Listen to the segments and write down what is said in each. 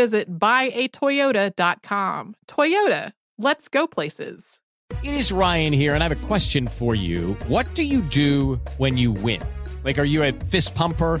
visit buyatoyota.com. Toyota, let's go places. It is Ryan here, and I have a question for you. What do you do when you win? Like, are you a fist pumper?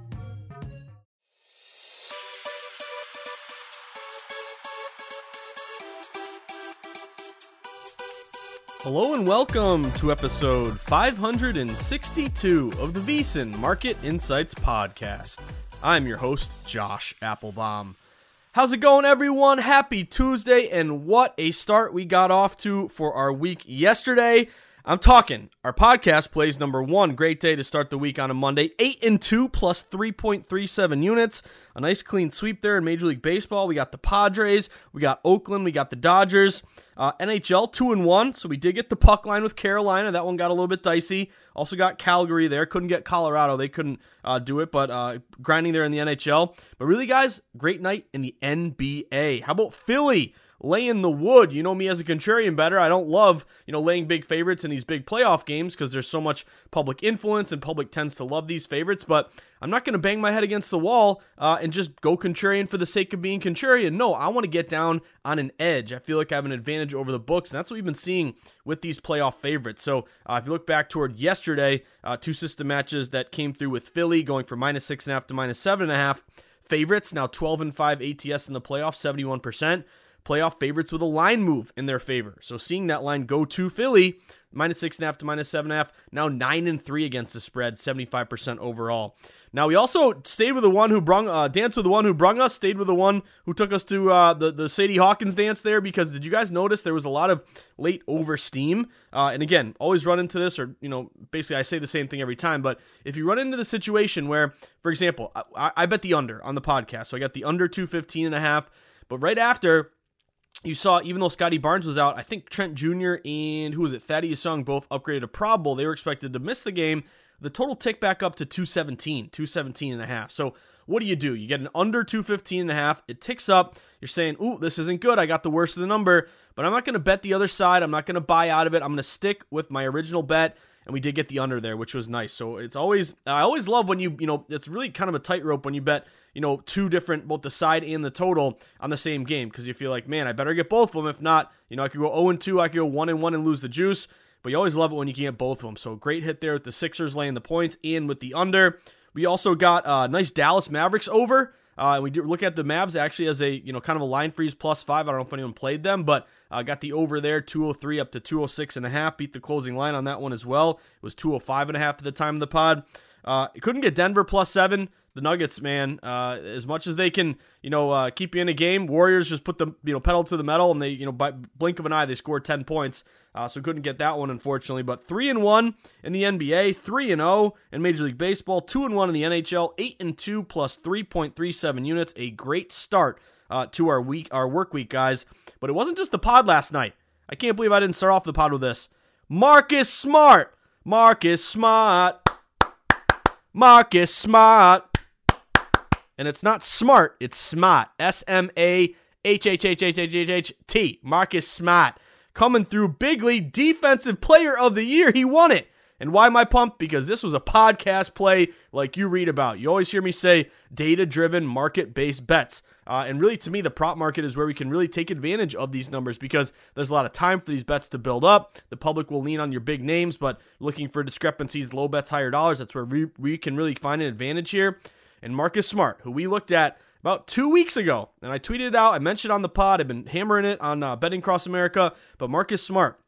Hello and welcome to episode 562 of the VSiN Market Insights Podcast. I'm your host, Josh Appelbaum. How's it going, everyone? Happy Tuesday, and what a start we got off to for our week yesterday. I'm talking. Our podcast plays number one. Great day to start the week on a Monday. Eight and two plus 3.37 units. A nice clean sweep there in Major League Baseball. We got the Padres, we got Oakland, we got the Dodgers. Uh, NHL two and one, so we did get the puck line with Carolina. That one got a little bit dicey. Also got Calgary there. Couldn't get Colorado. They couldn't uh, do it, but uh, grinding there in the NHL. But really, guys, great night in the NBA. How about Philly? Laying the wood. You know me as a contrarian better. I don't love, you know, laying big favorites in these big playoff games because there's so much public influence and public tends to love these favorites. But I'm not going to bang my head against the wall uh, and just go contrarian for the sake of being contrarian. No, I want to get down on an edge. I feel like I have an advantage over the books, and that's what we've been seeing with these playoff favorites. So uh, if you look back toward yesterday, uh, two system matches that came through with Philly going from minus six and a half to minus seven and a half favorites now 12 and 5 ATS in the playoffs 71% playoff favorites with a line move in their favor. So seeing that line go to Philly, minus six and a half to minus seven and a half, now nine and three against the spread, 75% overall. Now we also stayed with the one who brung, uh, danced with the one who brung us, stayed with the one who took us to uh, the the Sadie Hawkins dance there because did you guys notice there was a lot of late over steam? Uh, and again, always run into this, or you know, basically I say the same thing every time. But if you run into the situation where, for example, I, I bet the under on the podcast, so I got the under 215 and a half, but right after you saw, even though Scottie Barnes was out, I think Trent Jr. and who was it, Thaddeus Young both upgraded to probable. They were expected to miss the game. The total ticked back up to 217, 217 and a half. So what do you do? You get an under 215 and a half. It ticks up. You're saying, ooh, this isn't good. I got the worst of the number, but I'm not going to bet the other side. I'm not going to buy out of it. I'm going to stick with my original bet and we did get the under there, which was nice. So it's always I always love when you you know it's really kind of a tightrope when you bet you know two different both the side and the total on the same game because you feel like man I better get both of them if not you know I could go 0 and 2 I could go 1 and 1 and lose the juice but you always love it when you can get both of them. So great hit there with the Sixers laying the points and with the under. We also got a uh, nice Dallas Mavericks over. Uh, we look at the Mavs actually as a you know kind of a line freeze plus five. I don't know if anyone played them, but uh, got the over there 203 up to 206 and a half. Beat the closing line on that one as well. It was 205 and a half at the time of the pod. Uh, couldn't get Denver plus seven. The Nuggets, man. Uh, as much as they can, you know, uh, keep you in a game, Warriors just put the you know pedal to the metal, and they you know by blink of an eye they scored ten points. Uh, so couldn't get that one unfortunately. But three and one in the NBA, three and zero in Major League Baseball, two and one in the NHL, eight and two plus three point three seven units. A great start uh, to our week, our work week, guys. But it wasn't just the pod last night. I can't believe I didn't start off the pod with this. Marcus Smart, Marcus Smart, Marcus Smart. And it's not smart, it's smart. S M A H H H H H H H T. Marcus Smart. Coming through bigly, defensive player of the year. He won it. And why am I pumped? Because this was a podcast play like you read about. You always hear me say data driven, market based bets. Uh, and really, to me, the prop market is where we can really take advantage of these numbers because there's a lot of time for these bets to build up. The public will lean on your big names, but looking for discrepancies, low bets, higher dollars, that's where we, we can really find an advantage here. And Marcus Smart, who we looked at about two weeks ago, and I tweeted it out. I mentioned on the pod. I've been hammering it on uh, Betting Across America, but Marcus Smart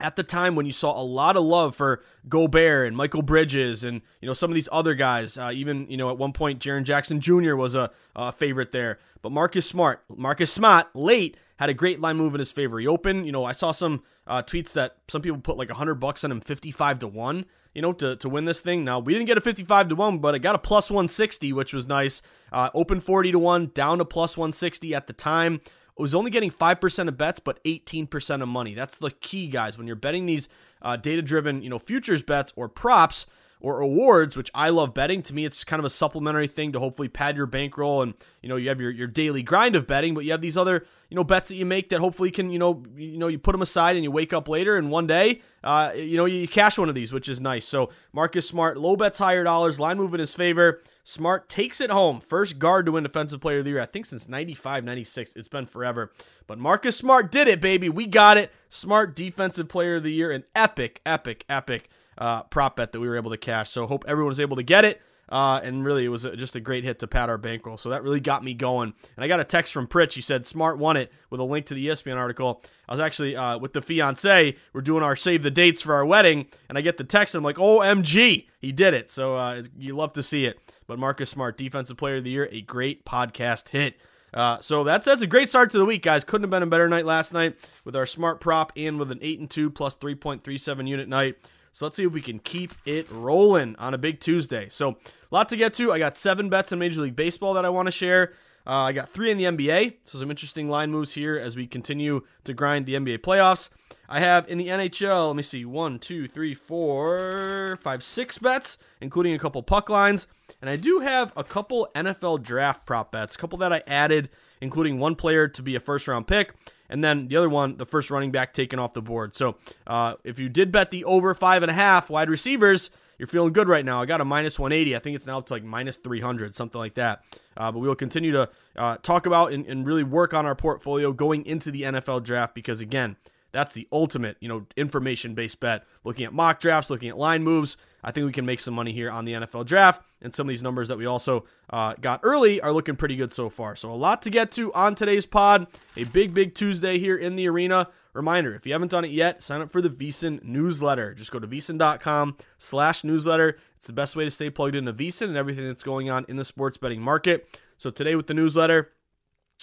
at the time when you saw a lot of love for Gobert and Mikal Bridges and you know some of these other guys, uh, even you know at one point Jaren Jackson Jr. was a, a, favorite there. But Marcus Smart, Marcus Smart, late had a great line move in his favor. He opened, you know, I saw some uh, tweets that some people put like hundred bucks on him, fifty five to one, you know, to, to win this thing. Now we didn't get a fifty five to one, but I got a plus one sixty, which was nice. Uh, open forty to one, down to plus one sixty at the time was only getting 5% of bets, but 18% of money. That's the key, guys. When you're betting these uh, data driven, you know, futures bets or props, or awards, which I love betting. To me, it's kind of a supplementary thing to hopefully pad your bankroll and you know you have your, your daily grind of betting, but you have these other you know bets that you make that hopefully can you know you know you put them aside and you wake up later and one day uh, you know you cash one of these, which is nice. So Marcus Smart, low bets, higher dollars, line move in his favor. Smart takes it home. First guard to win Defensive Player of the Year, I think since 95, 96. It's been forever. But Marcus Smart did it, baby. We got it. Smart Defensive Player of the Year. An epic, epic, epic uh, prop bet that we were able to cash. So hope everyone was able to get it. Uh, and really, it was a, just a great hit to pad our bankroll. So that really got me going. And I got a text from Pritch. He said, Smart won it with a link to the ESPN article. I was actually uh, with the fiance. We're doing our save the dates for our wedding. And I get the text. And I'm like, OMG, he did it. So uh, you love to see it. But Marcus Smart, Defensive Player of the Year, a great podcast hit. Uh, so that's that's a great start to the week, guys. Couldn't have been a better night last night with our smart prop and with an eight and two plus three point three seven unit night. So let's see if we can keep it rolling on a big Tuesday. So, a lot to get to. I got seven bets in Major League Baseball that I want to share. Uh, I got three in the NBA. So, some interesting line moves here as we continue to grind the NBA playoffs. I have in the NHL, let me see, one, two, three, four, five, six bets, including a couple puck lines. And I do have a couple NFL draft prop bets, a couple that I added, including one player to be a first round pick and then the other one, the first running back taken off the board. So uh, if you did bet the over five and a half wide receivers, you're feeling good right now. I got a minus 180. I think it's now up to like minus 300, something like that. Uh, but we will continue to uh, talk about and, and really work on our portfolio going into the NFL draft because, again, that's the ultimate, you know, information based bet. Looking at mock drafts, looking at line moves, I think we can make some money here on the NFL draft. And some of these numbers that we also uh, got early are looking pretty good so far. So a lot to get to on today's pod. A big, big Tuesday here in the arena. Reminder, if you haven't done it yet, sign up for the VSiN newsletter. Just go to VSiN.com slash newsletter. It's the best way to stay plugged into VSiN and everything that's going on in the sports betting market. So today with the newsletter,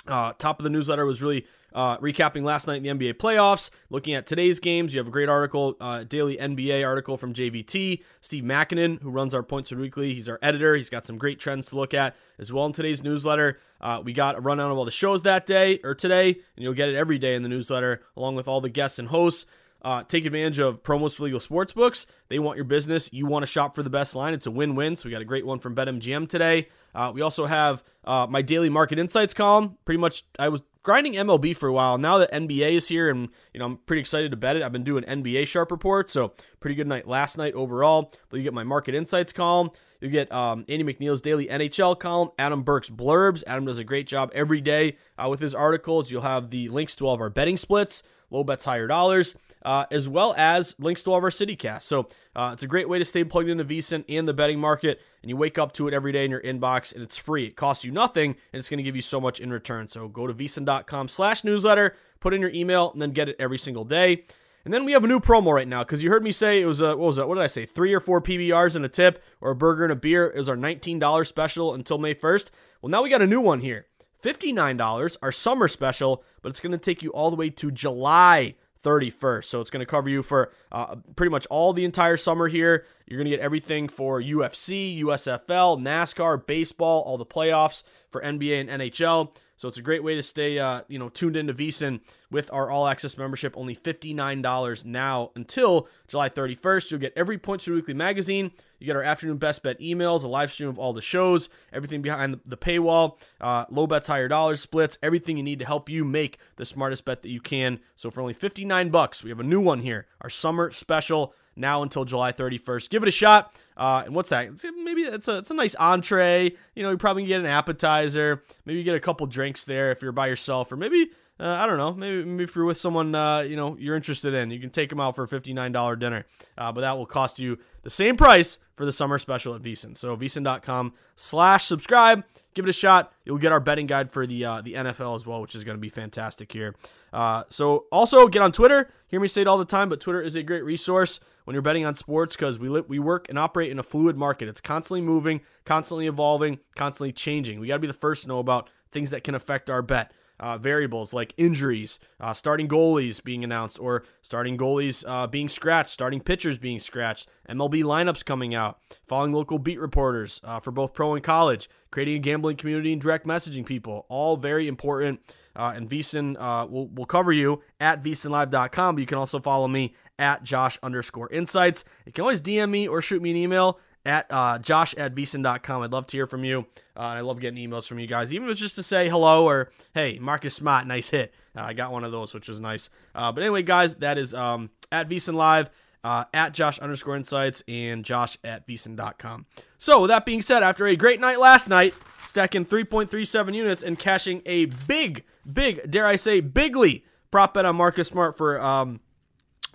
uh, top of the newsletter was really uh, recapping last night in the NBA playoffs, looking at today's games. You have a great article, uh, daily NBA article from JVT. Steve Makinen, who runs our Point Spread Weekly, he's our editor. He's got some great trends to look at as well in today's newsletter. Uh, we got a rundown of all the shows that day or today, and you'll get it every day in the newsletter, along with all the guests and hosts. Uh, take advantage of promos for legal sports books. They want your business. You want to shop for the best line. It's a win win. So we got a great one from BetMGM today. Uh, we also have uh, my daily market insights column. Pretty much, I was grinding MLB for a while. Now that NBA is here, and you know I'm pretty excited to bet it. I've been doing NBA sharp reports, so pretty good night last night overall. But you get my market insights column. You get um, Andy McNeil's daily NHL column, Adam Burke's blurbs. Adam does a great job every day uh, with his articles. You'll have the links to all of our betting splits, low bets, higher dollars, uh, as well as links to all of our CityCast. So uh, it's a great way to stay plugged into VSiN and the betting market and you wake up to it every day in your inbox and it's free. It costs you nothing and it's going to give you so much in return. So go to vsin.com slash newsletter, put in your email, and then get it every single day. And then we have a new promo right now because you heard me say it was a what was that? What did I say? Three or four PBRs and a tip, or a burger and a beer. It was our $19 special until May 1st. Well, now we got a new one here. $59, our summer special, but it's going to take you all the way to July 31st. So it's going to cover you for uh, pretty much all the entire summer here. You're going to get everything for UFC, USFL, NASCAR, baseball, all the playoffs for NBA and NHL. So it's a great way to stay, uh, you know, tuned into VSiN with our all access membership. Only $59 now until July 31st. You'll get every Point Spread Weekly magazine. You get our afternoon best bet emails, a live stream of all the shows, everything behind the paywall, uh, low bets, higher dollars, splits, everything you need to help you make the smartest bet that you can. So for only 59 bucks, we have a new one here, our summer special now until July 31st. Give it a shot. Uh, and what's that? It's, maybe it's a, it's a nice entree. You know, you probably get an appetizer. Maybe you get a couple drinks there if you're by yourself, or maybe uh, I don't know. Maybe, maybe if you're with someone, uh, you know, you're interested in, you can take them out for a $59 dinner. Uh, but that will cost you the same price for the summer special at VSiN. So VSiN.com slash subscribe. Give it a shot. You'll get our betting guide for the uh, the NFL as well, which is going to be fantastic here. Uh, so also get on Twitter. Hear me say it all the time, but Twitter is a great resource when you're betting on sports because we li- we work and operate in a fluid market. It's constantly moving, constantly evolving, constantly changing. We got to be the first to know about things that can affect our bet. Uh, variables like injuries, uh, starting goalies being announced, or starting goalies uh, being scratched, starting pitchers being scratched, MLB lineups coming out, following local beat reporters uh, for both pro and college, creating a gambling community and direct messaging people. All very important. Uh, and VSiN uh, will, will cover you at VSiNLive.com, but you can also follow me at Josh underscore insights. You can always DM me or shoot me an email at uh, josh at VSiN.com. I'd love to hear from you. Uh, and I love getting emails from you guys, even if it's just to say hello or, hey, Marcus Smart, nice hit. Uh, I got one of those, which was nice. Uh, but anyway, guys, that is um, at VSiN Live, uh, at Josh underscore insights, and Josh at VSiN.com. So, with that being said, after a great night last night, stacking 3.37 units and cashing a big, big, dare I say, bigly prop bet on Marcus Smart for um,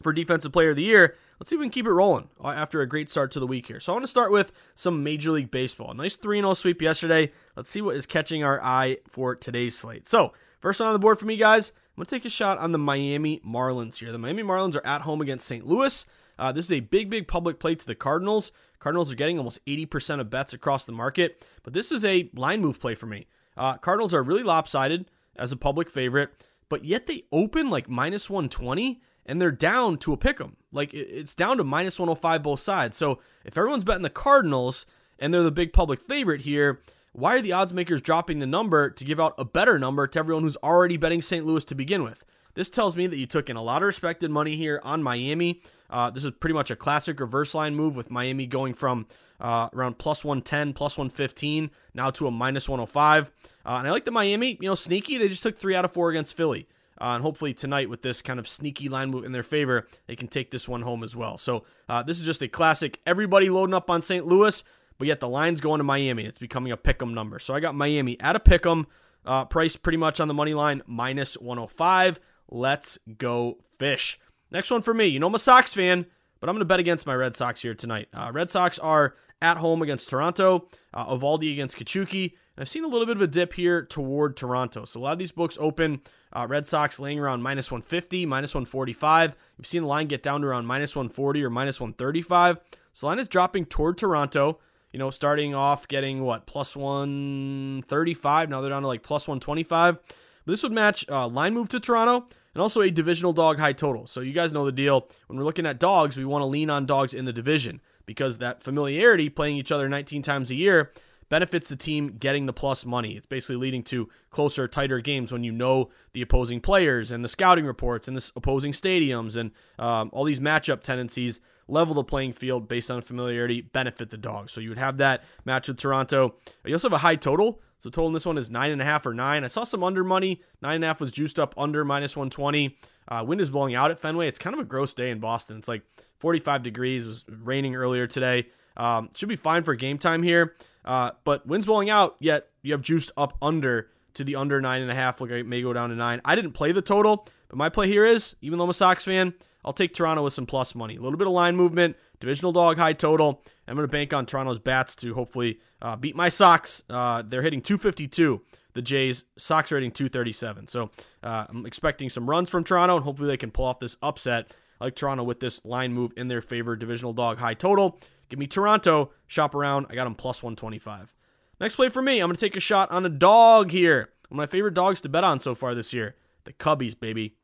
for Defensive Player of the Year. Let's see if we can keep it rolling uh, after a great start to the week here. So I want to start with some Major League Baseball. Nice 3 0 sweep yesterday. Let's see what is catching our eye for today's slate. So, first on the board for me, guys, I'm going to take a shot on the Miami Marlins here. The Miami Marlins are at home against St. Louis. Uh, this is a big, big public play to the Cardinals. Cardinals are getting almost 80% of bets across the market, but this is a line move play for me. Uh, Cardinals are really lopsided as a public favorite, but yet they open like minus 120 and they're down to a pick 'em. Like it's down to minus 105 both sides. So if everyone's betting the Cardinals and they're the big public favorite here, why are the odds makers dropping the number to give out a better number to everyone who's already betting St. Louis to begin with? This tells me that you took in a lot of respected money here on Miami. Uh, this is pretty much a classic reverse line move with Miami going from uh, around plus 110, plus 115, now to a minus 105. Uh, and I like the Miami, you know, sneaky. They just took three out of four against Philly. Uh, and hopefully tonight, with this kind of sneaky line move in their favor, they can take this one home as well. So uh, this is just a classic. Everybody loading up on St. Louis, but yet the line's going to Miami. It's becoming a pick 'em number. So I got Miami at a pick 'em, uh, price pretty much on the money line, minus 105. Let's go fish. Next one for me. You know I'm a Sox fan, but I'm going to bet against my Red Sox here tonight. Uh, Red Sox are at home against Toronto, uh, Eovaldi against Kikuchi. And I've seen a little bit of a dip here toward Toronto. So a lot of these books open uh, Red Sox laying around minus 150, minus 145. We've seen the line get down to around minus 140 or minus 135. So line is dropping toward Toronto. You know, starting off getting what plus 135. Now they're down to like plus 125. But this would match uh, line move to Toronto and also a divisional dog high total. So you guys know the deal. When we're looking at dogs, we want to lean on dogs in the division because that familiarity, playing each other 19 times a year, benefits the team getting the plus money. It's basically leading to closer, tighter games when you know the opposing players and the scouting reports and the opposing stadiums and um, all these matchup tendencies level the playing field based on familiarity, benefit the dogs. So you would have that match with Toronto. You also have a high total. So total in this one is nine and a half or nine. I saw some under money. Nine and a half was juiced up under minus 120. Uh, wind is blowing out at Fenway. It's kind of a gross day in Boston. It's like 45 degrees. It was raining earlier today. Um, should be fine for game time here. Uh, but wind's blowing out, yet you have juiced up under to the under nine and a half. Look, it may go down to nine. I didn't play the total, but my play here is, even though I'm a Sox fan, I'll take Toronto with some plus money. A little bit of line movement, divisional dog high total. I'm going to bank on Toronto's bats to hopefully uh, beat my Sox. Uh, they're hitting 252. The Jays, Sox rating 237. So uh, I'm expecting some runs from Toronto, and hopefully they can pull off this upset. I like Toronto with this line move in their favor. Divisional dog high total. Give me Toronto. Shop around. I got them plus 125. Next play for me. I'm going to take a shot on a dog here. One of my favorite dogs to bet on so far this year. The Cubbies, baby.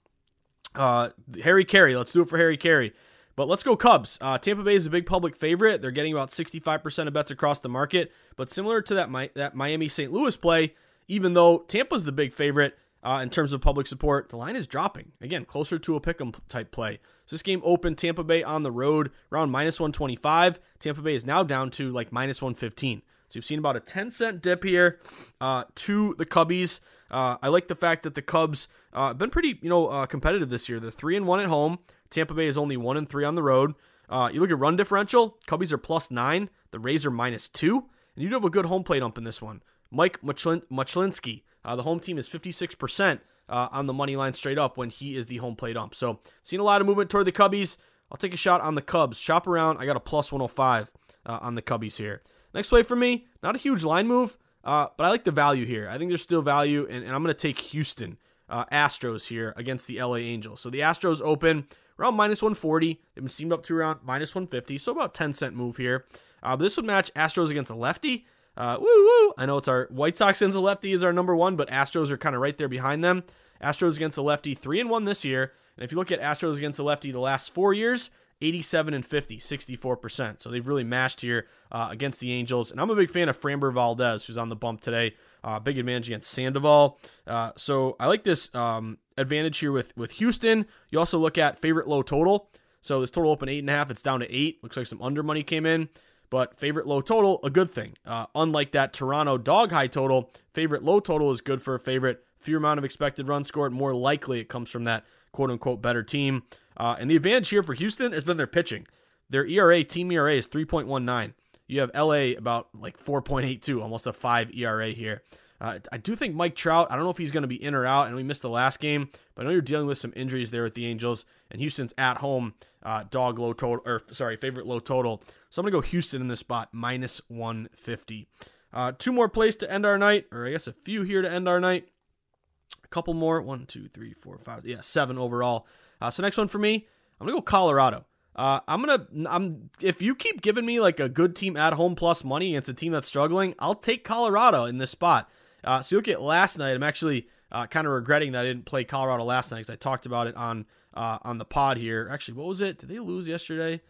Uh, Harry Caray. Let's do it for Harry Caray. But let's go Cubs. Uh, Tampa Bay is a big public favorite. They're getting about 65% of bets across the market. But similar to that, Mi- that Miami St. Louis play, even though Tampa's the big favorite uh, in terms of public support, the line is dropping. Again, closer to a pick 'em type play. So this game opened Tampa Bay on the road around minus 125. Tampa Bay is now down to like minus 115. So you've seen about a 10 cent dip here uh, to the Cubbies. Uh, I like the fact that the Cubs uh, have been pretty, you know, uh, competitive this year. They're three and one at home. Tampa Bay is only one and three on the road. Uh, you look at run differential. Cubbies are plus nine. The Rays are minus two, and you do have a good home plate ump in this one. Mike Muchlin- Muchlinski. Uh, the home team is 56% uh, on the money line straight up when he is the home plate ump. So, seen a lot of movement toward the Cubbies. I'll take a shot on the Cubs. Shop around. I got a plus 105 uh, on the Cubbies here. Next play for me, not a huge line move, uh, but I like the value here. I think there's still value, and, and I'm going to take Houston uh, Astros here against the LA Angels. So the Astros open around minus 140. They've been steamed up to around minus 150, so about 10 cent move here. Uh, this would match Astros against a lefty. Uh, woo woo! I know it's our White Sox against a lefty is our number one, but Astros are kind of right there behind them. Astros against a lefty, three and one this year. And if you look at Astros against a lefty the last four years, 87 and 50, 64%. So they've really mashed here uh, against the Angels. And I'm a big fan of Framber Valdez, who's on the bump today. Uh, big advantage against Sandoval. Uh, so I like this um, advantage here with, with Houston. You also look at favorite low total. So this total open eight and a half. It's down to eight. Looks like some under money came in. But favorite low total, a good thing. Uh, unlike that Toronto dog high total, favorite low total is good for a favorite. Fewer amount of expected runs scored. More likely it comes from that quote unquote better team. Uh, and the advantage here for Houston has been their pitching. Their ERA, team ERA, is 3.19. You have LA about like 4.82, almost a 5 ERA here. Uh, I do think Mike Trout, I don't know if he's going to be in or out, and we missed the last game, but I know you're dealing with some injuries there with the Angels, and Houston's at home uh, dog low total, or sorry, favorite low total. So I'm going to go Houston in this spot, minus 150. Uh, two more plays to end our night, or I guess a few here to end our night. A couple more. One, two, three, four, five. Yeah, seven overall. Uh, so next one for me, I'm gonna go Colorado. Uh, I'm gonna I'm if you keep giving me like a good team at home plus money against a team that's struggling, I'll take Colorado in this spot. Uh, so you look at last night. I'm actually uh, kind of regretting that I didn't play Colorado last night because I talked about it on uh, on the pod here. Actually, what was it? Did they lose yesterday?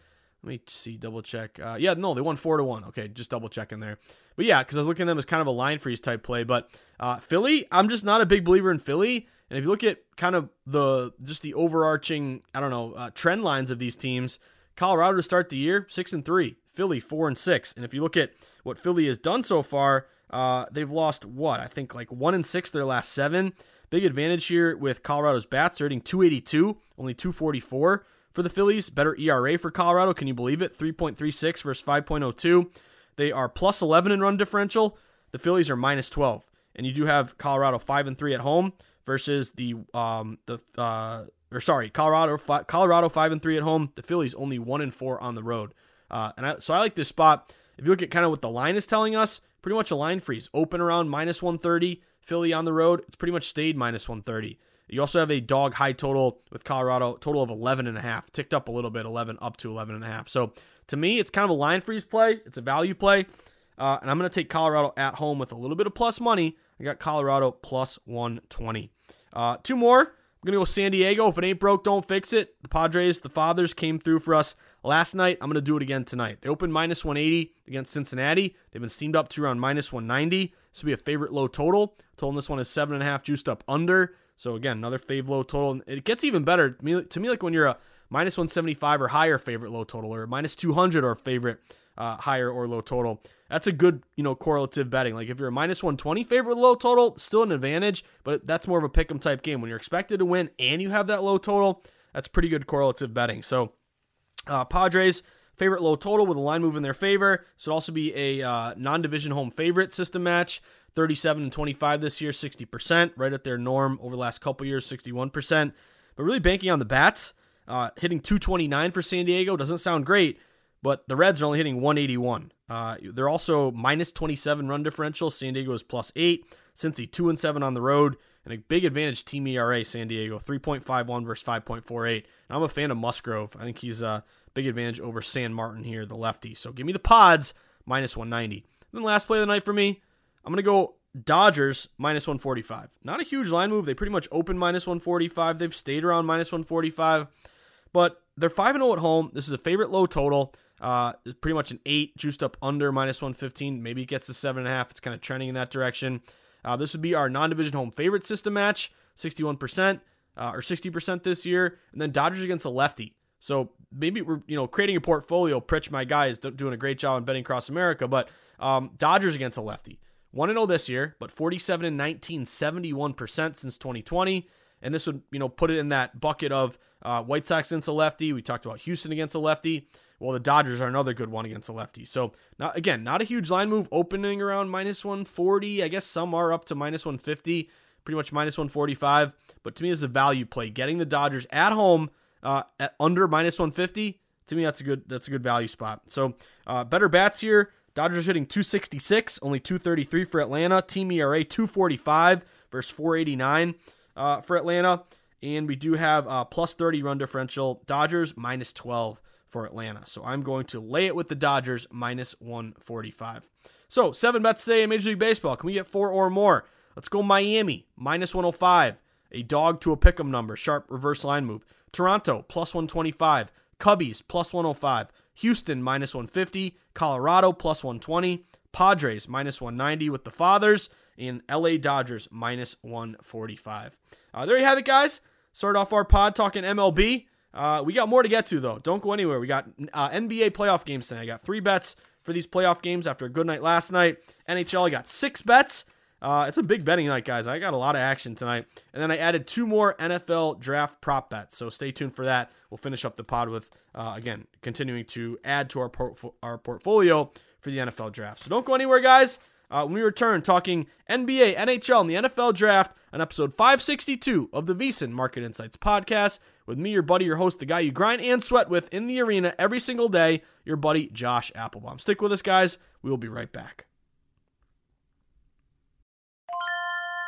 Let me see, double check. Uh, yeah, no, they won four to one. Okay, just double checking there. But yeah, because I was looking at them as kind of a line freeze type play. But uh, Philly, I'm just not a big believer in Philly. And if you look at kind of the just the overarching, I don't know, uh, trend lines of these teams, Colorado to start the year six and three, Philly four and six. And if you look at what Philly has done so far, uh, they've lost what I think like one and six their last seven. Big advantage here with Colorado's bats. They're hitting 282, only 244 for the Phillies. Better ERA for Colorado. Can you believe it? 3.36 versus 5.02. They are plus 11 in run differential. The Phillies are minus 12. And you do have Colorado 5 and 3 at home versus the um the uh or sorry, Colorado fi- Colorado 5 and 3 at home. The Phillies only 1 and 4 on the road. Uh and I, so I like this spot. If you look at kind of what the line is telling us, pretty much a line freeze. Open around minus 130. Philly on the road, it's pretty much stayed minus 130. You also have a dog high total with Colorado, total of 11 and a half, ticked up a little bit, 11 up to 11 and a half. So to me, it's kind of a line freeze play. It's a value play. Uh, and I'm going to take Colorado at home with a little bit of plus money. I got Colorado plus 120. Uh, two more. I'm going to go San Diego. If it ain't broke, don't fix it. The Padres, the Fathers came through for us last night. I'm going to do it again tonight. They opened minus 180 against Cincinnati. They've been steamed up to around minus 190. This will be a favorite low total. Total this one is 7.5 juiced up under. So again, another fave low total. And It gets even better to me, to me like when you're a minus 175 or higher favorite low total or minus 200 or favorite uh, higher or low total. That's a good, you know, correlative betting. Like if you're a minus 120 favorite low total, still an advantage, but that's more of a pick 'em type game. When you're expected to win and you have that low total, that's pretty good correlative betting. So uh, Padres favorite low total with a line move in their favor. So it'll also be a uh, non-division home favorite system match. 37 and 25 this year, 60%, right at their norm over the last couple years, 61%. But really banking on the bats, uh, hitting 229 for San Diego doesn't sound great, but the Reds are only hitting 181. Uh, they're also minus 27 run differential. San Diego is plus eight. Cincy two and seven on the road, and a big advantage team ERA. San Diego 3.51 versus 5.48. And I'm a fan of Musgrove. I think he's a big advantage over Sanmartin here, the lefty. So give me the Pods minus 190. And then last play of the night for me, I'm gonna go Dodgers minus 145. Not a huge line move. They pretty much open minus 145. They've stayed around minus 145, but they're 5 0 at home. This is a favorite low total. Uh, it's pretty much an 8, juiced up under minus 115. Maybe it gets to 7.5. It's kind of trending in that direction. Uh, this would be our non division home favorite system match, 61%. Uh, or 60% this year, and then Dodgers against a lefty. So maybe we're you know creating a portfolio. Pritch, my guy, is doing a great job in betting across America, but um, Dodgers against a lefty. 1 and 0 this year, but 47 and 19, 71% since 2020. And this would, you know, put it in that bucket of uh, White Sox against a lefty. We talked about Houston against a lefty. Well, the Dodgers are another good one against a lefty. So, not, again, not a huge line move, opening around minus 140. I guess some are up to minus 150, pretty much minus 145. But to me, it's a value play. Getting the Dodgers at home uh, at under minus 150, to me, that's a good that's a good value spot. So, uh, better bats here. Dodgers hitting 266, only 233 for Atlanta. Team ERA 245 versus 489 uh, for Atlanta. And we do have a plus 30 run differential. Dodgers minus 12 for Atlanta. So I'm going to lay it with the Dodgers minus 145. So seven bets today in Major League Baseball. Can we get four or more? Let's go Miami minus 105. A dog to a pick'em number. Sharp reverse line move. Toronto plus 125. Cubbies plus 105. Houston minus 150, Colorado plus 120, Padres minus 190 with the Fathers, and LA Dodgers minus 145. Uh, there you have it, guys. Start off our pod talking MLB. Uh, we got more to get to, though. Don't go anywhere. We got uh, NBA playoff games tonight. I got three bets for these playoff games after a good night last night. NHL, I got six bets. Uh, it's a big betting night, guys. I got a lot of action tonight. And then I added two more NFL draft prop bets. So stay tuned for that. We'll finish up the pod with, uh, again, continuing to add to our, port- our portfolio for the NFL draft. So don't go anywhere, guys. Uh, when we return, talking NBA, NHL, and the NFL draft on episode 562 of the VSiN Market Insights podcast with me, your buddy, your host, the guy you grind and sweat with in the arena every single day, your buddy, Josh Appelbaum. Stick with us, guys. We will be right back.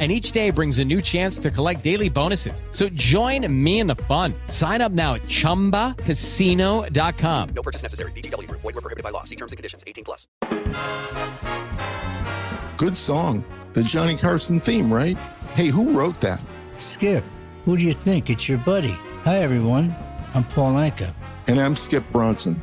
and each day brings a new chance to collect daily bonuses. So join me in the fun. Sign up now at ChumbaCasino.com. No purchase necessary. VGW. Void were prohibited by law. See terms and conditions. 18 plus. Good song. The Johnny Carson theme, right? Hey, who wrote that? Skip, who do you think? It's your buddy. Hi, everyone. I'm Paul Anka. And I'm Skip Bronson.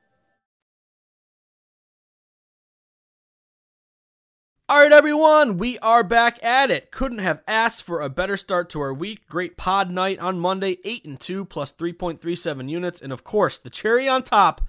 All right, everyone, we are back at it. Couldn't have asked for a better start to our week. Great pod night on Monday, 8 and 2 plus 3.37 units. And of course, the cherry on top,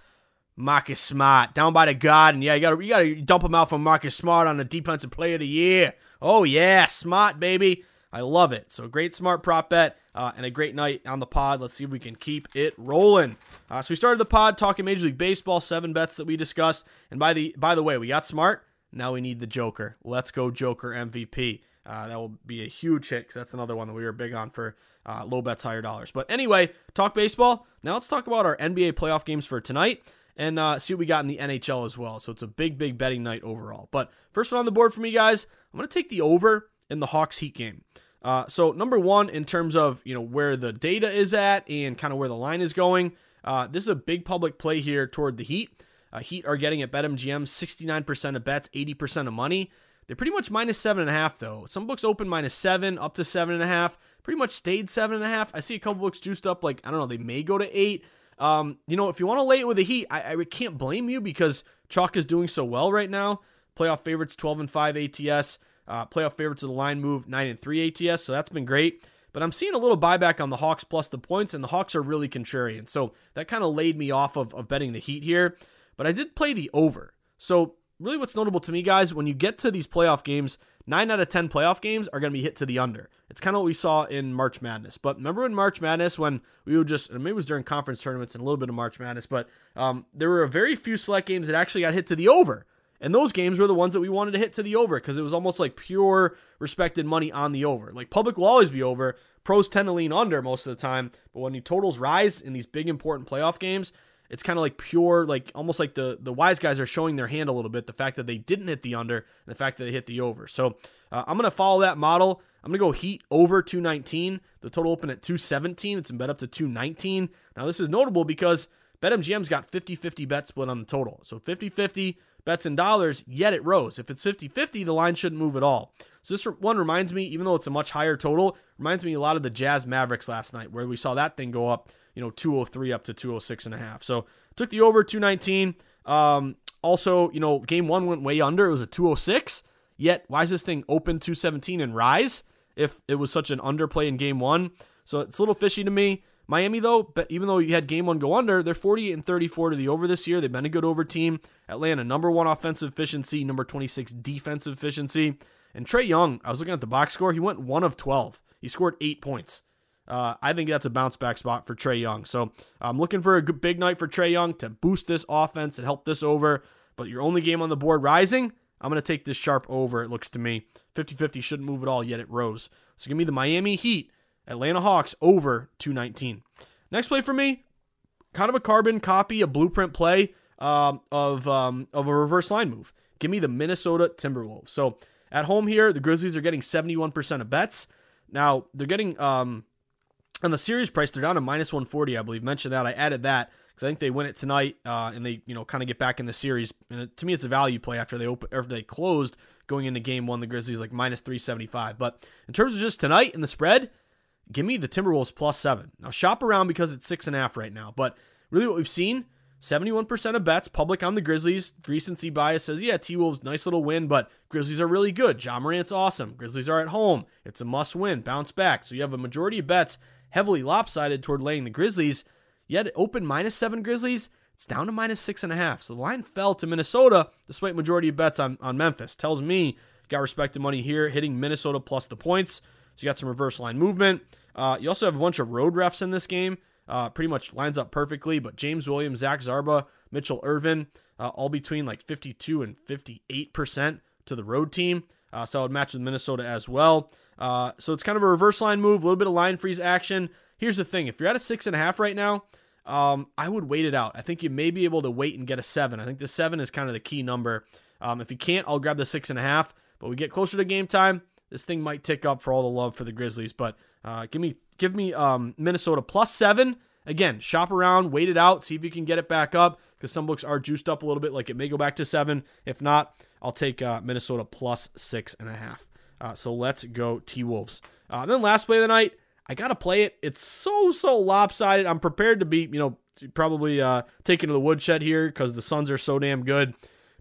Marcus Smart, down by the garden. Yeah, you gotta you gotta dump him out for Marcus Smart on the defensive play of the year. Oh yeah, Smart baby. I love it. So great smart prop bet uh, and a great night on the pod. Let's see if we can keep it rolling. Uh, so we started the pod talking Major League Baseball, seven bets that we discussed. And by the by the way, we got smart. Now we need the Joker. Let's go Joker MVP. Uh, that will be a huge hit because that's another one that we were big on for uh, low bets, higher dollars. But anyway, talk baseball. Now let's talk about our NBA playoff games for tonight and uh, see what we got in the NHL as well. So it's a big, big betting night overall. But first one on the board for me, guys, I'm going to take the over in the Hawks Heat game. Uh, so number one, in terms of you know where the data is at and kind of where the line is going, uh, this is a big public play here toward the Heat. Uh, Heat are getting at BetMGM 69% of bets, 80% of money. They're pretty much minus seven and a half though. Some books open minus seven, up to seven and a half. Pretty much stayed seven and a half. I see a couple books juiced up like I don't know. They may go to eight. Um, you know, if you want to lay it with the Heat, I, I can't blame you because Chalk is doing so well right now. Playoff favorites 12 and 5 ATS. Uh, playoff favorites of the line move 9 and 3 ATS. So that's been great. But I'm seeing a little buyback on the Hawks plus the points, and the Hawks are really contrarian. So that kind of laid me off of, of betting the Heat here. But I did play the over. So really what's notable to me, guys, when you get to these playoff games, nine out of 10 playoff games are going to be hit to the under. It's kind of what we saw in March Madness. But remember in March Madness when we would just, maybe it was during conference tournaments and a little bit of March Madness, but um, there were a very few select games that actually got hit to the over. And those games were the ones that we wanted to hit to the over because it was almost like pure respected money on the over. Like public will always be over. Pros tend to lean under most of the time. But when the totals rise in these big important playoff games, it's kind of like pure, like almost like the the wise guys are showing their hand a little bit. The fact that they didn't hit the under, and the fact that they hit the over. So uh, I'm gonna follow that model. I'm gonna go Heat over 219. The total open at 217. It's bet up to 219. Now this is notable because BetMGM's got 50-50 bet split on the total. So 50-50 bets in dollars, yet it rose. If it's 50-50, the line shouldn't move at all. So this one reminds me, even though it's a much higher total, reminds me a lot of the Jazz Mavericks last night, where we saw that thing go up, you know, 203 up to 206 and a half. So took the over 219. Um, also, you know, game one went way under. It was a 206. Yet, why is this thing open 217 and rise if it was such an underplay in game one? So it's a little fishy to me. Miami, though, but even though you had game one go under, they're 48 and 34 to the over this year. They've been a good over team. Atlanta, number one offensive efficiency, number 26 defensive efficiency. And Trae Young, I was looking at the box score. He went one of 12. He scored eight points. Uh, I think that's a bounce back spot for Trae Young. So I'm looking for a good, big night for Trae Young to boost this offense and help this over. But your only game on the board rising, I'm going to take this sharp over, it looks to me. 50 50 shouldn't move at all, yet it rose. So give me the Miami Heat, Atlanta Hawks over 219. Next play for me, kind of a carbon copy, a blueprint play um, of, um, of a reverse line move. Give me the Minnesota Timberwolves. So at home here, the Grizzlies are getting 71% of bets. Now, they're getting um, on the series price, they're down to minus 140, I believe. Mentioned that. I added that because I think they win it tonight uh, and they, you know, kind of get back in the series. And to me, it's a value play after they open, after they closed going into game one. The Grizzlies like minus 375. But in terms of just tonight and the spread, give me the Timberwolves plus seven. Now shop around because it's six and a half right now. But really, what we've seen 71% of bets public on the Grizzlies. Recency bias says, yeah, T Wolves, nice little win, but Grizzlies are really good. Ja Morant's awesome. Grizzlies are at home. It's a must win. Bounce back. So you have a majority of bets heavily lopsided toward laying the Grizzlies. Yet open minus seven Grizzlies, it's down to minus six and a half. So the line fell to Minnesota despite majority of bets on, on Memphis. Tells me got respected money here, hitting Minnesota plus the points. So you got some reverse line movement. Uh, you also have a bunch of road refs in this game. Uh, pretty much lines up perfectly, but James Williams, Zach Zarba, Mitchell Ervin, uh, all between like 52 and 58% to the road team. Uh, so I would match with Minnesota as well. Uh, so it's kind of a reverse line move, a little bit of line freeze action. Here's the thing if you're at a six and a half right now, um, I would wait it out. I think you may be able to wait and get a seven. I think the seven is kind of the key number. Um, if you can't, I'll grab the six and a half. But we get closer to game time, this thing might tick up for all the love for the Grizzlies. But uh, give me give me um, Minnesota plus seven. Again, shop around, wait it out, see if you can get it back up because some books are juiced up a little bit. Like it may go back to seven. If not, I'll take uh, Minnesota plus six and a half. Uh, so let's go T Wolves. Uh, then last play of the night, I gotta play it. It's so so lopsided. I'm prepared to be, you know, probably uh, taken to the woodshed here because the Suns are so damn good.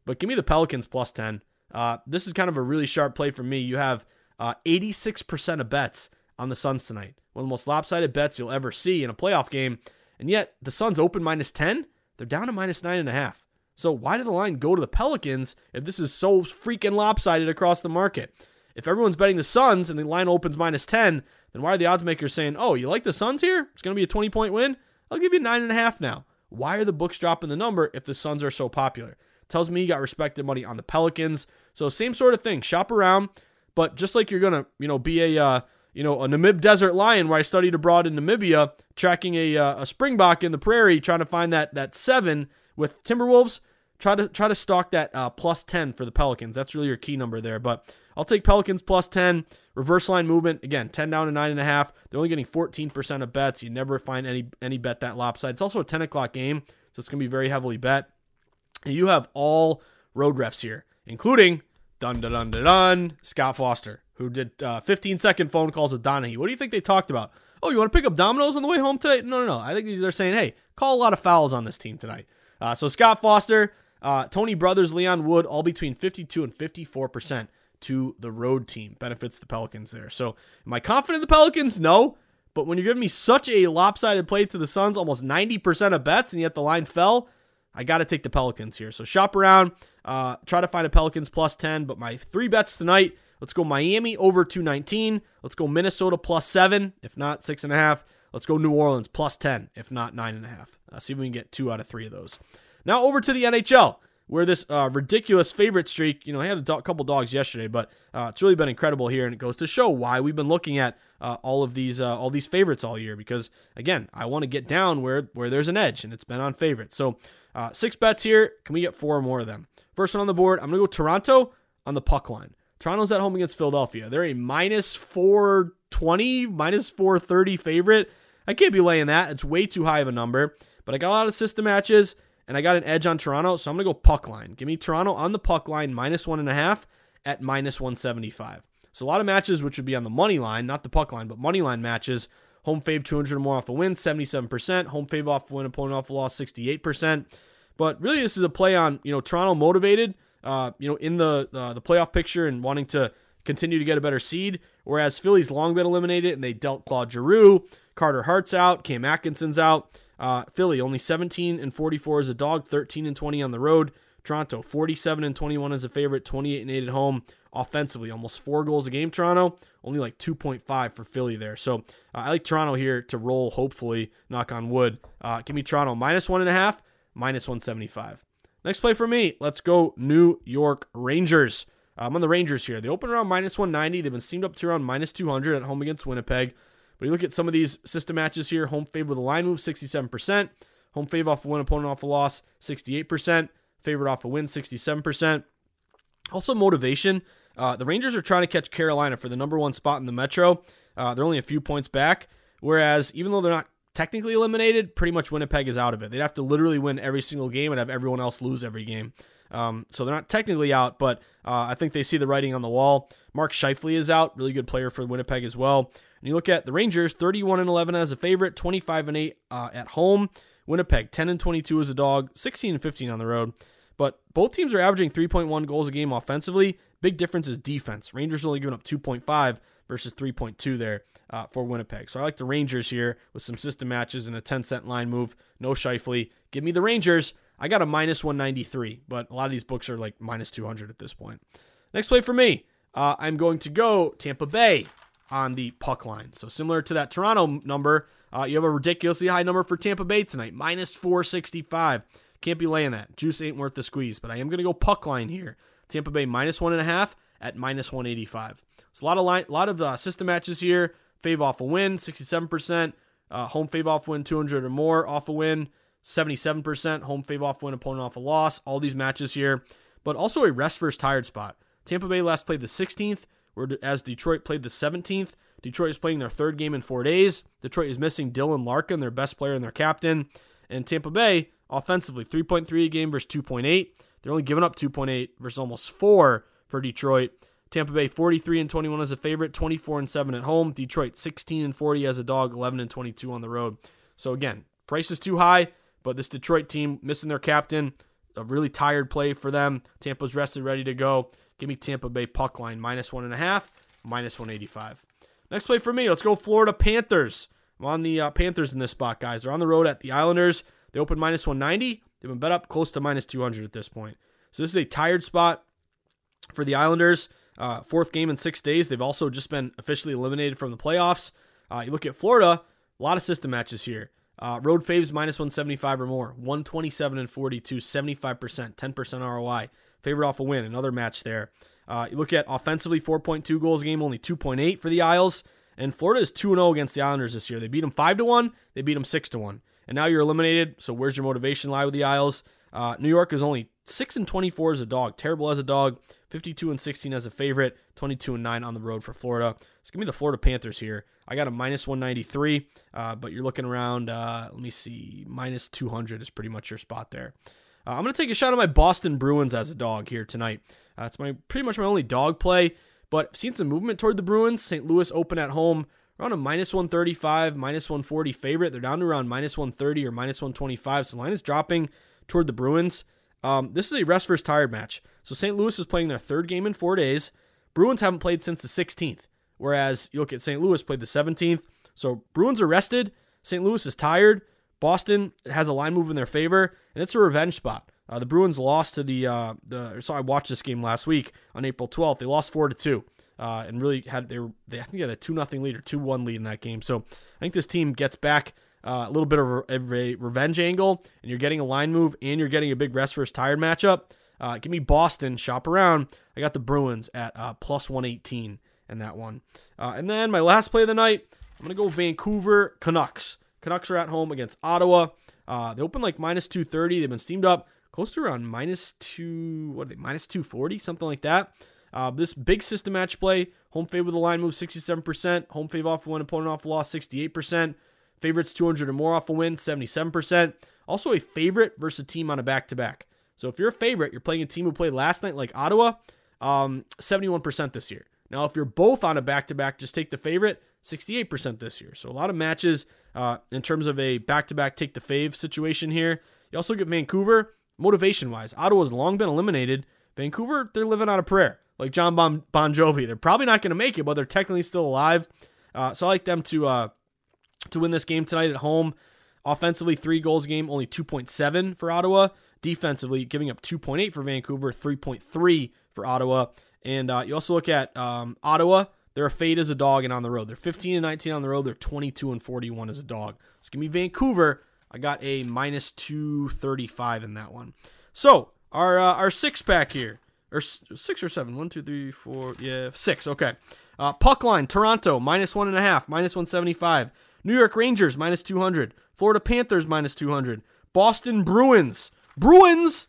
But give me the Pelicans plus ten. Uh, this is kind of a really sharp play for me. You have uh, 86% of bets on the Suns tonight. One of the most lopsided bets you'll ever see in a playoff game. And yet the Suns open minus 10. They're down to minus nine and a half. So why did the line go to the Pelicans if this is so freaking lopsided across the market? If everyone's betting the Suns and the line opens minus 10, then why are the odds makers saying, oh, you like the Suns here? It's going to be a 20 point win? I'll give you nine and a half now. Why are the books dropping the number if the Suns are so popular? Tells me you got respected money on the Pelicans. So same sort of thing. Shop around, but just like you're gonna, you know, be a uh, you know, a Namib Desert Lion where I studied abroad in Namibia, tracking a uh, a springbok in the prairie, trying to find that that seven with Timberwolves. Try to try to stock that uh, plus ten for the Pelicans. That's really your key number there. But I'll take Pelicans plus ten. Reverse line movement again, ten down to nine and a half. They're only getting fourteen percent of bets. You never find any any bet that lopsided. It's also a ten o'clock game, so it's gonna be very heavily bet. And you have all road refs here, including dun dun dun dun dun Scott Foster, who did uh, 15 second phone calls with Donaghy. What do you think they talked about? Oh, you want to pick up dominoes on the way home today? No, no, no. I think they're saying, hey, call a lot of fouls on this team tonight. Uh, so Scott Foster, uh, Tony Brothers, Leon Wood, all between 52 and 54 percent to the road team. Benefits the Pelicans there. So am I confident in the Pelicans? No. But when you're giving me such a lopsided play to the Suns, almost 90% of bets, and yet the line fell, I got to take the Pelicans here. So shop around, uh, try to find a Pelicans plus 10. But my three bets tonight let's go Miami over 219. Let's go Minnesota plus seven, if not six and a half. Let's go New Orleans plus 10, if not nine and a half. Uh, see if we can get two out of three of those. Now over to the NHL, where this uh, ridiculous favorite streak, you know, I had a do- couple dogs yesterday, but uh, it's really been incredible here, and it goes to show why we've been looking at uh, all of these uh, all these favorites all year. Because again, I want to get down where where there's an edge, and it's been on favorites. So uh, six bets here. Can we get four or more of them? First one on the board. I'm to go Toronto on the puck line. Toronto's at home against Philadelphia. They're a minus 420, minus 430 favorite. I can't be laying that. It's way too high of a number. But I got a lot of system matches and I got an edge on Toronto, so I'm going to go puck line. Give me Toronto on the puck line, minus one and a half at minus 175. So a lot of matches which would be on the money line, not the puck line, but money line matches. Home fave 200 or more off a win, 77%. Home fave off a win, opponent off a loss, 68%. But really, this is a play on you know Toronto motivated, uh, you know, in the uh, the playoff picture and wanting to continue to get a better seed. Whereas Philly's long been eliminated and they dealt Claude Giroux, Carter Hart's out, Cam Atkinson's out. Uh, Philly only 17 and 44 as a dog, 13 and 20 on the road. Toronto 47 and 21 as a favorite, 28 and 8 at home. Offensively, almost four goals a game. Toronto only like 2.5 for Philly there. So uh, I like Toronto here to roll. Hopefully, knock on wood. Uh, give me Toronto minus one and a half, minus 175. Next play for me. Let's go New York Rangers. I'm on the Rangers here. They open around minus 190. They've been steamed up to around minus 200 at home against Winnipeg. But you look at some of these system matches here home fave with a line move, 67%. Home fave off a win, opponent off a loss, 68%. Favorite off a win, 67%. Also, motivation. Uh, the Rangers are trying to catch Carolina for the number one spot in the Metro. Uh, they're only a few points back. Whereas, even though they're not technically eliminated, pretty much Winnipeg is out of it. They'd have to literally win every single game and have everyone else lose every game. Um, so they're not technically out, but uh, I think they see the writing on the wall. Mark Scheifele is out, really good player for Winnipeg as well. And you look at the Rangers, 31 and 11 as a favorite, 25 and 8 uh, at home. Winnipeg 10 and 22 as a dog, 16 and 15 on the road. But both teams are averaging 3.1 goals a game offensively. Big difference is defense. Rangers only giving up 2.5 versus 3.2 there uh, for Winnipeg. So I like the Rangers here with some system matches and a 10 cent line move. No Scheifele. Give me the Rangers. I got a minus 193, but a lot of these books are like minus 200 at this point. Next play for me. Uh, I'm going to go Tampa Bay on the puck line. So similar to that Toronto number, uh, you have a ridiculously high number for Tampa Bay tonight, minus 465. Can't be laying that. Juice ain't worth the squeeze, but I am going to go puck line here. Tampa Bay minus one and a half at minus 185. So a lot of line, a lot of uh, system matches here. Fave off a win, 67%. Uh, home fave off win, 200 or more off a win, 77%. Home fave off win, opponent off a loss. All these matches here, but also a rest versus tired spot. Tampa Bay last played the 16th, as Detroit played the 17th. Detroit is playing their third game in four days. Detroit is missing Dylan Larkin, their best player and their captain. And Tampa Bay, offensively, 3.3 a game versus 2.8. They're only giving up 2.8 versus almost 4 for Detroit. Tampa Bay 43 and 21 as a favorite, 24 and 7 at home. Detroit 16 and 40 as a dog, 11 and 22 on the road. So again, price is too high, but this Detroit team missing their captain, a really tired play for them. Tampa's rested, ready to go. Give me Tampa Bay puck line minus one and a half, minus 185. Next play for me, let's go Florida Panthers. I'm on the uh, Panthers in this spot, guys. They're on the road at the Islanders. They open minus 190. They've been bet up close to minus 200 at this point. So this is a tired spot for the Islanders. Uh, fourth game in six days. They've also just been officially eliminated from the playoffs. Uh, you look at Florida, a lot of system matches here. Uh, road faves minus 175 or more, 127 and 42, 75%, 10% ROI. Favorite off a win, another match there. Uh, you look at offensively, 4.2 goals game, only 2.8 for the Isles. And Florida is 2 0 against the Islanders this year. They beat them 5 to 1, they beat them 6 to 1. And now you're eliminated. So where's your motivation lie with the Isles? Uh, New York is only 6 and 24 as a dog, terrible as a dog, 52 and 16 as a favorite, 22 and 9 on the road for Florida. So give me the Florida Panthers here. I got a minus 193, uh, but you're looking around, uh, let me see, minus 200 is pretty much your spot there. Uh, I'm going to take a shot at my Boston Bruins as a dog here tonight. Uh, it's my pretty much my only dog play, but I've seen some movement toward the Bruins. St. Louis open at home around a minus 135, minus 140 favorite. They're down to around minus 130 or minus 125. So line is dropping toward the Bruins. Um, this is a rest versus tired match. So St. Louis is playing their third game in four days. Bruins haven't played since the 16th, whereas you look at St. Louis played the 17th. So Bruins are rested. St. Louis is tired. Boston has a line move in their favor, and it's a revenge spot. Uh, the Bruins lost to the uh, the. So I watched this game last week on April 12th. They lost four to two, uh, and really had they were they I think they had a two nothing lead or two one lead in that game. So I think this team gets back uh, a little bit of a, of a, revenge angle, and you're getting a line move, and you're getting a big rest versus tired matchup. Uh, give me Boston. Shop around. I got the Bruins at uh, plus 118 in that one. Uh, and then my last play of the night, I'm gonna go Vancouver Canucks. Canucks are at home against Ottawa. Uh, they open like minus 230. They've been steamed up close to around minus two. What are they? Minus 240, something like that. Uh, this big system match play, home favor with the line move 67%, home favor off a win, opponent off a loss 68%, favorites 200 or more off a win 77%. Also a favorite versus a team on a back to back. So if you're a favorite, you're playing a team who played last night like Ottawa, um, 71% this year. Now if you're both on a back to back, just take the favorite, 68% this year. So a lot of matches uh, in terms of a back to back take the fave situation here. You also get Vancouver motivation wise. Ottawa's long been eliminated. Vancouver, they're living on a prayer like John Bon, bon Jovi. They're probably not going to make it, but they're technically still alive. Uh, so I like them to uh, to win this game tonight at home. Offensively, three goals game, only 2.7 for Ottawa. Defensively, giving up 2.8 for Vancouver, 3.3 for Ottawa. And uh, you also look at um, Ottawa. They're a fade as a dog and on the road. They're 15 and 19 on the road. They're 22 and 41 as a dog. So give me Vancouver. I got a minus 235 in that one. So our uh, our six pack here or six or seven. One, two, three, four. Yeah, six. Okay. Uh, puck line: Toronto minus one and a half, minus one seventy five. New York Rangers minus two hundred. Florida Panthers minus two hundred. Boston Bruins. Bruins.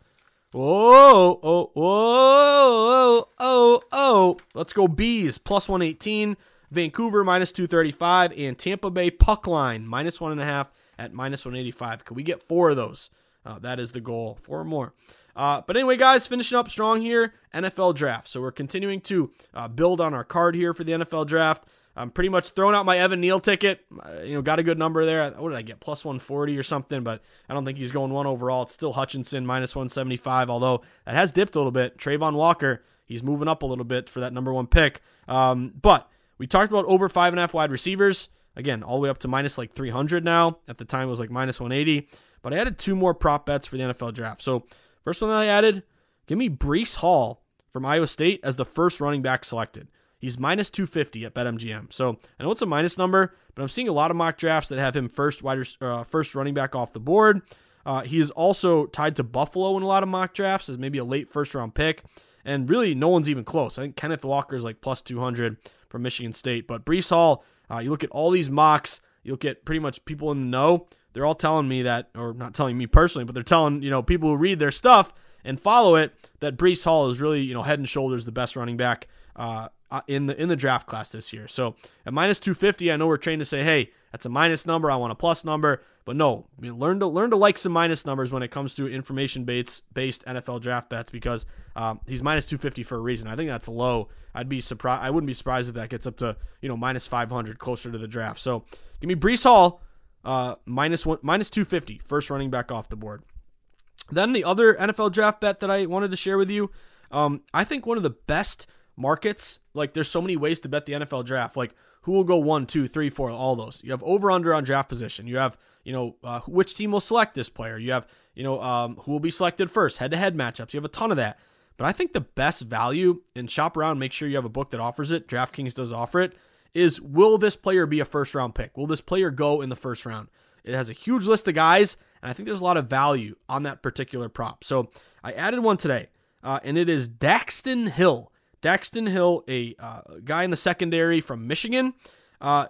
Whoa, oh, whoa, oh, oh, oh. Let's go bees plus one eighteen. Vancouver minus two thirty five, and Tampa Bay puck line minus one and a half at minus one eighty five. Can we get four of those? Uh, that is the goal. Four or more. Uh, but anyway, guys, finishing up strong here, NFL draft. So we're continuing to uh, build on our card here for the NFL draft. I'm pretty much throwing out my Evan Neal ticket. You know, got a good number there. What did I get? Plus 140 or something, but I don't think he's going one overall. It's still Hutchinson minus 175, although that has dipped a little bit. Travon Walker, he's moving up a little bit for that number one pick. Um, but we talked about over five and a half wide receivers. Again, all the way up to minus like 300 now. At the time, it was like minus 180. But I added two more prop bets for the NFL draft. So, first one that I added, give me Breece Hall from Iowa State as the first running back selected. He's minus 250 at BetMGM. So I know it's a minus number, but I'm seeing a lot of mock drafts that have him first wide uh, first running back off the board. Uh, he is also tied to Buffalo in a lot of mock drafts as maybe a late first round pick. And really, no one's even close. I think Kenneth Walker is like plus 200 from Michigan State. But Breece Hall, uh, you look at all these mocks, you look at pretty much people in the know. They're all telling me that, or not telling me personally, but they're telling you know people who read their stuff and follow it that Breece Hall is really you know head and shoulders the best running back uh, in the in the draft class this year. So at minus 250, I know we're trained to say, hey, that's a minus number. I want a plus number. But no, I mean, learn to learn to like some minus numbers when it comes to information based based NFL draft bets because um, he's minus 250 for a reason. I think that's low. I'd be surprised. I wouldn't be surprised if that gets up to you know minus 500 closer to the draft. So give me Breece Hall uh, minus one minus 250 first running back off the board. Then the other NFL draft bet that I wanted to share with you, um, I think one of the best markets. Like there's so many ways to bet the NFL draft. Like who will go one, two, three, four, all those. You have over under on draft position. You have you know uh, which team will select this player. You have you know um, who will be selected first. Head to head matchups. You have a ton of that. But I think the best value and shop around. Make sure you have a book that offers it. DraftKings does offer it. Is will this player be a first round pick? Will this player go in the first round? It has a huge list of guys, and I think there's a lot of value on that particular prop. So I added one today, uh, and it is Daxton Hill Daxton Hill, a uh, guy in the secondary from Michigan, uh,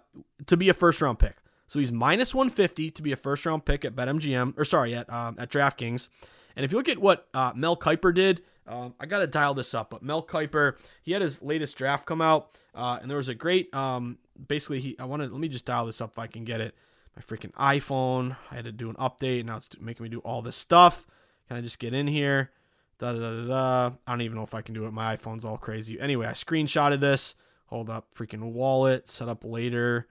to be a first round pick. So he's minus 150 to be a first round pick at BetMGM, or sorry, at um, at DraftKings. And if you look at what uh, Mel Kiper did, um, I got to dial this up, but Mel Kiper, he had his latest draft come out, uh, and there was a great, um, basically, he, I wanted, let me just dial this up if I can get it. My freaking iPhone, I had to do an update, now it's making me do all this stuff. Can I just get in here? Da, da, da, da, I don't even know if I can do it. My iPhone's all crazy. Anyway, I screenshotted this. Hold up, freaking wallet. Set up later.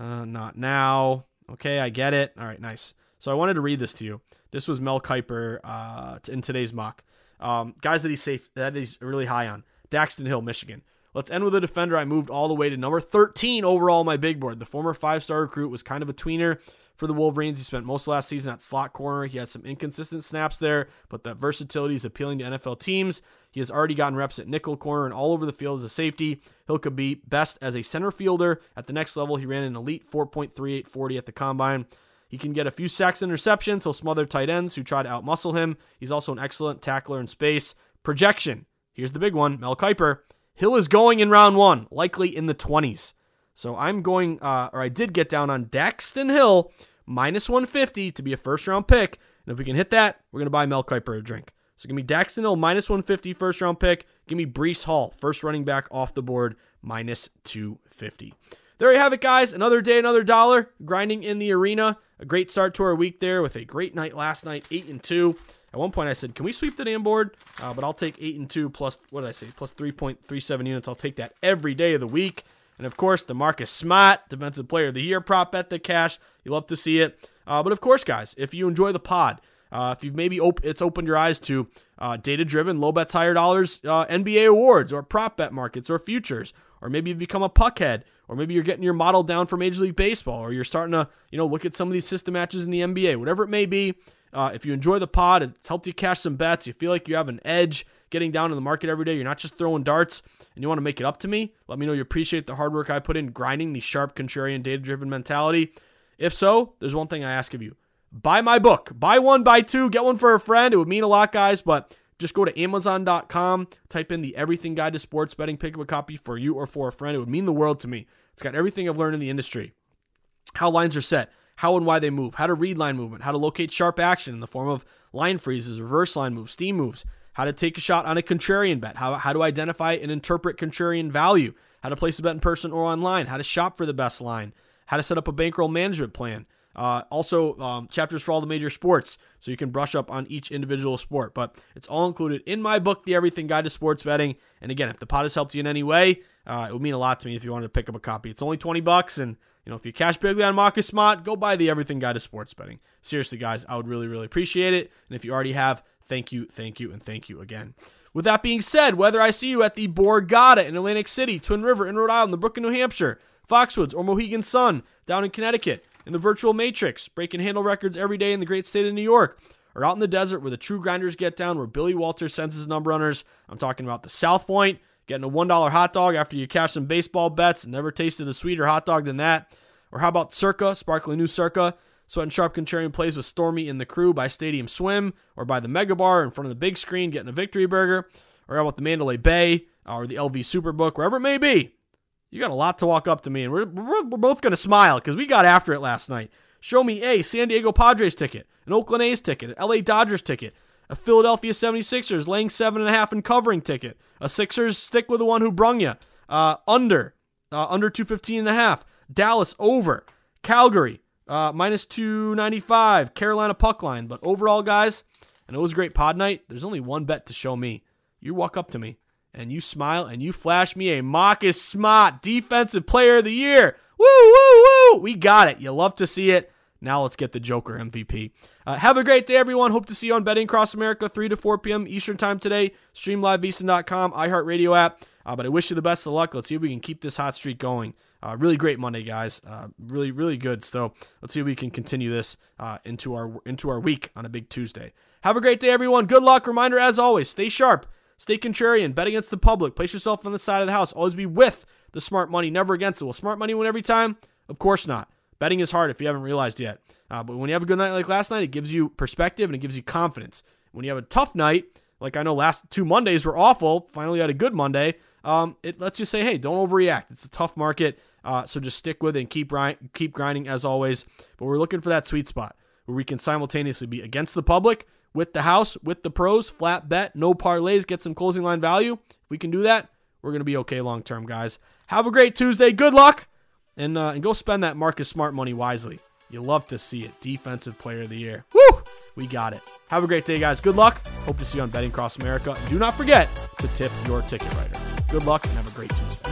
Uh, not now. Okay, I get it. All right, nice. So I wanted to read this to you. This was Mel Kiper uh, in today's mock. Um, guys that he's safe, that he's really high on. Daxton Hill, Michigan. Let's end with a defender I moved all the way to number 13 overall on my big board. The former five star recruit was kind of a tweener for the Wolverines. He spent most of last season at slot corner. He had some inconsistent snaps there, but that versatility is appealing to NFL teams. He has already gotten reps at nickel corner and all over the field as a safety. Hill could be best as a center fielder. At the next level, he ran an elite 4.3840 at the combine. He can get a few sacks and interceptions. He'll smother tight ends who try to outmuscle him. He's also an excellent tackler in space. Projection. Here's the big one Mel Kiper. Hill is going in round one, likely in the 20s. So I'm going, uh, or I did get down on Daxton Hill minus 150 to be a first round pick. And if we can hit that, we're going to buy Mel Kiper a drink. So give me Daxton Hill minus 150 first round pick. Give me Breece Hall, first running back off the board, minus 250. There you have it, guys. Another day, another dollar, grinding in the arena. A great start to our week there with a great night last night, 8 and 2. At one point, I said, "Can we sweep the damn board?" Uh, but I'll take eight and two plus what did I say? Plus three point three seven units. I'll take that every day of the week. And of course, the Marcus Smart Defensive Player of the Year prop bet the cash. You love to see it. Uh, but of course, guys, if you enjoy the pod, uh, if you've maybe op- it's opened your eyes to uh, data-driven, low bets, higher dollars uh, NBA awards or prop bet markets or futures, or maybe you've become a puckhead, or maybe you're getting your model down for Major League Baseball, or you're starting to you know look at some of these system matches in the NBA, whatever it may be. Uh, if you enjoy the pod, it's helped you cash some bets. You feel like you have an edge getting down in the market every day. You're not just throwing darts and you want to make it up to me. Let me know you appreciate the hard work I put in grinding the sharp, contrarian, data driven mentality. If so, there's one thing I ask of you buy my book. Buy one, buy two, get one for a friend. It would mean a lot, guys, but just go to Amazon.com, type in the Everything Guide to Sports Betting, pick up a copy for you or for a friend. It would mean the world to me. It's got everything I've learned in the industry how lines are set, how and why they move, how to read line movement, how to locate sharp action in the form of line freezes, reverse line moves, steam moves, how to take a shot on a contrarian bet, how, how to identify and interpret contrarian value, how to place a bet in person or online, how to shop for the best line, how to set up a bankroll management plan, Uh, also, um, chapters for all the major sports, so you can brush up on each individual sport. But it's all included in my book, The Everything Guide to Sports Betting. And again, if the pod has helped you in any way, uh, it would mean a lot to me if you wanted to pick up a copy. It's only 20 bucks, and you know if you cash bigly on Marcus Smart, go buy The Everything Guide to Sports Betting. Seriously, guys, I would really, really appreciate it. And if you already have, thank you, thank you, and thank you again. With that being said, whether I see you at the Borgata in Atlantic City, Twin River in Rhode Island, the Brook in New Hampshire, Foxwoods, or Mohegan Sun down in Connecticut, in the virtual matrix, breaking handle records every day in the great state of New York, or out in the desert where the true grinders get down, where Billy Walters sends his number runners. I'm talking about the South Point, getting a $1 hot dog after you cash some baseball bets. Never tasted a sweeter hot dog than that. Or how about Circa, sparkling new Circa? Sweat and Sharp Contrarian plays with Stormy in the crew by Stadium Swim, or by the Mega Bar in front of the big screen getting a victory burger. Or out about the Mandalay Bay, or the LV Superbook, wherever it may be. You got a lot to walk up to me, and we're, we're, we're both going to smile because we got after it last night. Show me a San Diego Padres ticket, an Oakland A's ticket, an LA Dodgers ticket, a Philadelphia 76ers laying seven and a half and covering ticket, a Sixers stick with the one who brung you, uh, under, uh, under 215 and a half, Dallas over, Calgary, uh, minus 295, Carolina puck line. But overall, guys, and it was a great pod night. There's only one bet to show me. You walk up to me and you smile and you flash me a Marcus Smart Defensive Player of the Year. Woo, woo, woo. We got it. You love to see it. Now let's get the Joker MVP. Uh, have a great day, everyone. Hope to see you on Betting Across America, 3 to 4 p.m. Eastern Time today. StreamLiveVSiN.com, iHeartRadio app. Uh, but I wish you the best of luck. Let's see if we can keep this hot streak going. Uh, really great Monday, guys. Uh, really, really good. So let's see if we can continue this uh, into our into our week on a big Tuesday. Have a great day, everyone. Good luck. Reminder, as always, stay sharp, stay contrarian, bet against the public, place yourself on the side of the house. Always be with the smart money, never against it. Will smart money win every time? Of course not. Betting is hard if you haven't realized yet. Uh, but when you have a good night like last night, it gives you perspective and it gives you confidence. When you have a tough night, like I know last two Mondays were awful, finally had a good Monday. Um, it lets you say, hey, don't overreact. It's a tough market, uh, so just stick with it and keep keep grinding as always. But we're looking for that sweet spot where we can simultaneously be against the public, with the house, with the pros, flat bet, no parlays, get some closing line value. If we can do that, we're going to be okay long term, guys. Have a great Tuesday. Good luck, and uh, and go spend that Marcus Smart money wisely. You love to see it. Defensive Player of the Year. Woo! We got it. Have a great day, guys. Good luck. Hope to see you on Betting Cross America. Do not forget to tip your ticket writer. Good luck and have a great Tuesday.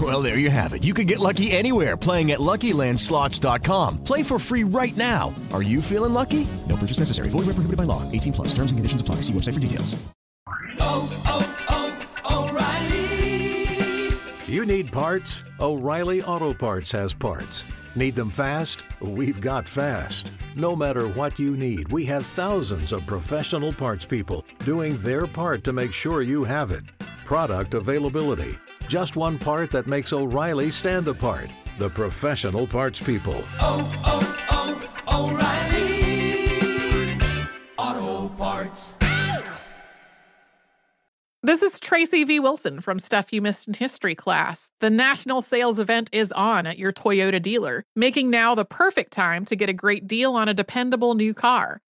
Well, there you have it. You can get lucky anywhere playing at LuckyLandSlots.com. Play for free right now. Are you feeling lucky? No purchase necessary. Void where prohibited by law. 18 plus. Terms and conditions apply. See website for details. Oh, oh, oh, O'Reilly. You need parts? O'Reilly Auto Parts has parts. Need them fast? We've got fast. No matter what you need, we have thousands of professional parts people doing their part to make sure you have it. Product availability. Just one part that makes O'Reilly stand apart. The professional parts people. Oh, oh, oh, O'Reilly. Auto Parts. This is Tracy V. Wilson from Stuff You Missed in History class. The national sales event is on at your Toyota dealer, making now the perfect time to get a great deal on a dependable new car.